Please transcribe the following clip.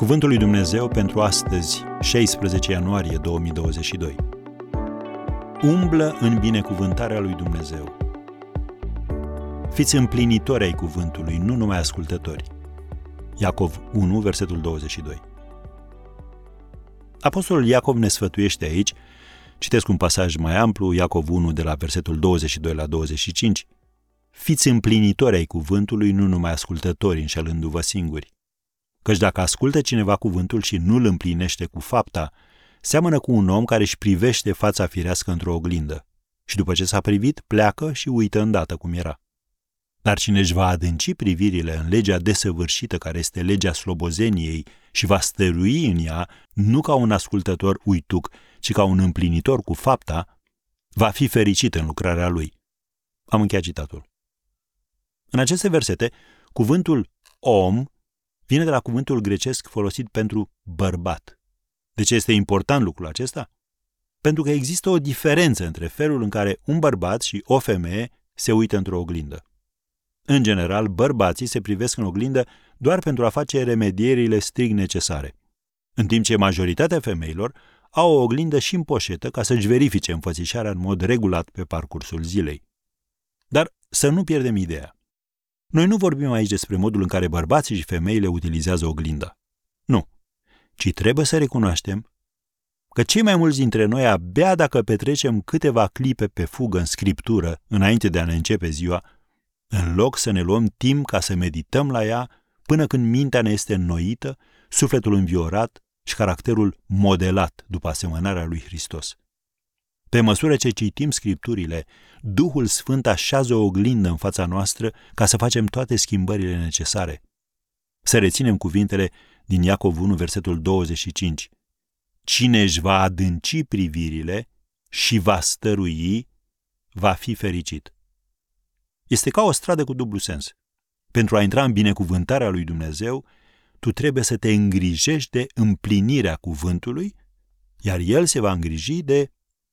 Cuvântul lui Dumnezeu pentru astăzi, 16 ianuarie 2022. Umblă în binecuvântarea lui Dumnezeu. Fiți împlinitori ai cuvântului, nu numai ascultători. Iacov 1, versetul 22. Apostolul Iacov ne sfătuiește aici, citesc un pasaj mai amplu, Iacov 1 de la versetul 22 la 25, Fiți împlinitori ai cuvântului, nu numai ascultători, înșelându-vă singuri. Căci dacă ascultă cineva cuvântul și nu îl împlinește cu fapta, seamănă cu un om care își privește fața firească într-o oglindă și după ce s-a privit, pleacă și uită îndată cum era. Dar cine își va adânci privirile în legea desăvârșită care este legea slobozeniei și va stărui în ea, nu ca un ascultător uituc, ci ca un împlinitor cu fapta, va fi fericit în lucrarea lui. Am încheiat citatul. În aceste versete, cuvântul om vine de la cuvântul grecesc folosit pentru bărbat. De ce este important lucrul acesta? Pentru că există o diferență între felul în care un bărbat și o femeie se uită într-o oglindă. În general, bărbații se privesc în oglindă doar pentru a face remedierile strict necesare, în timp ce majoritatea femeilor au o oglindă și în poșetă ca să-și verifice înfățișarea în mod regulat pe parcursul zilei. Dar să nu pierdem ideea. Noi nu vorbim aici despre modul în care bărbații și femeile utilizează oglinda. Nu. Ci trebuie să recunoaștem că cei mai mulți dintre noi abia dacă petrecem câteva clipe pe fugă în scriptură înainte de a ne începe ziua, în loc să ne luăm timp ca să medităm la ea până când mintea ne este înnoită, sufletul înviorat și caracterul modelat după asemănarea lui Hristos. Pe măsură ce citim scripturile, Duhul Sfânt așează o oglindă în fața noastră ca să facem toate schimbările necesare. Să reținem cuvintele din Iacov 1, versetul 25. Cine își va adânci privirile și va stărui, va fi fericit. Este ca o stradă cu dublu sens. Pentru a intra în binecuvântarea lui Dumnezeu, tu trebuie să te îngrijești de împlinirea cuvântului, iar El se va îngriji de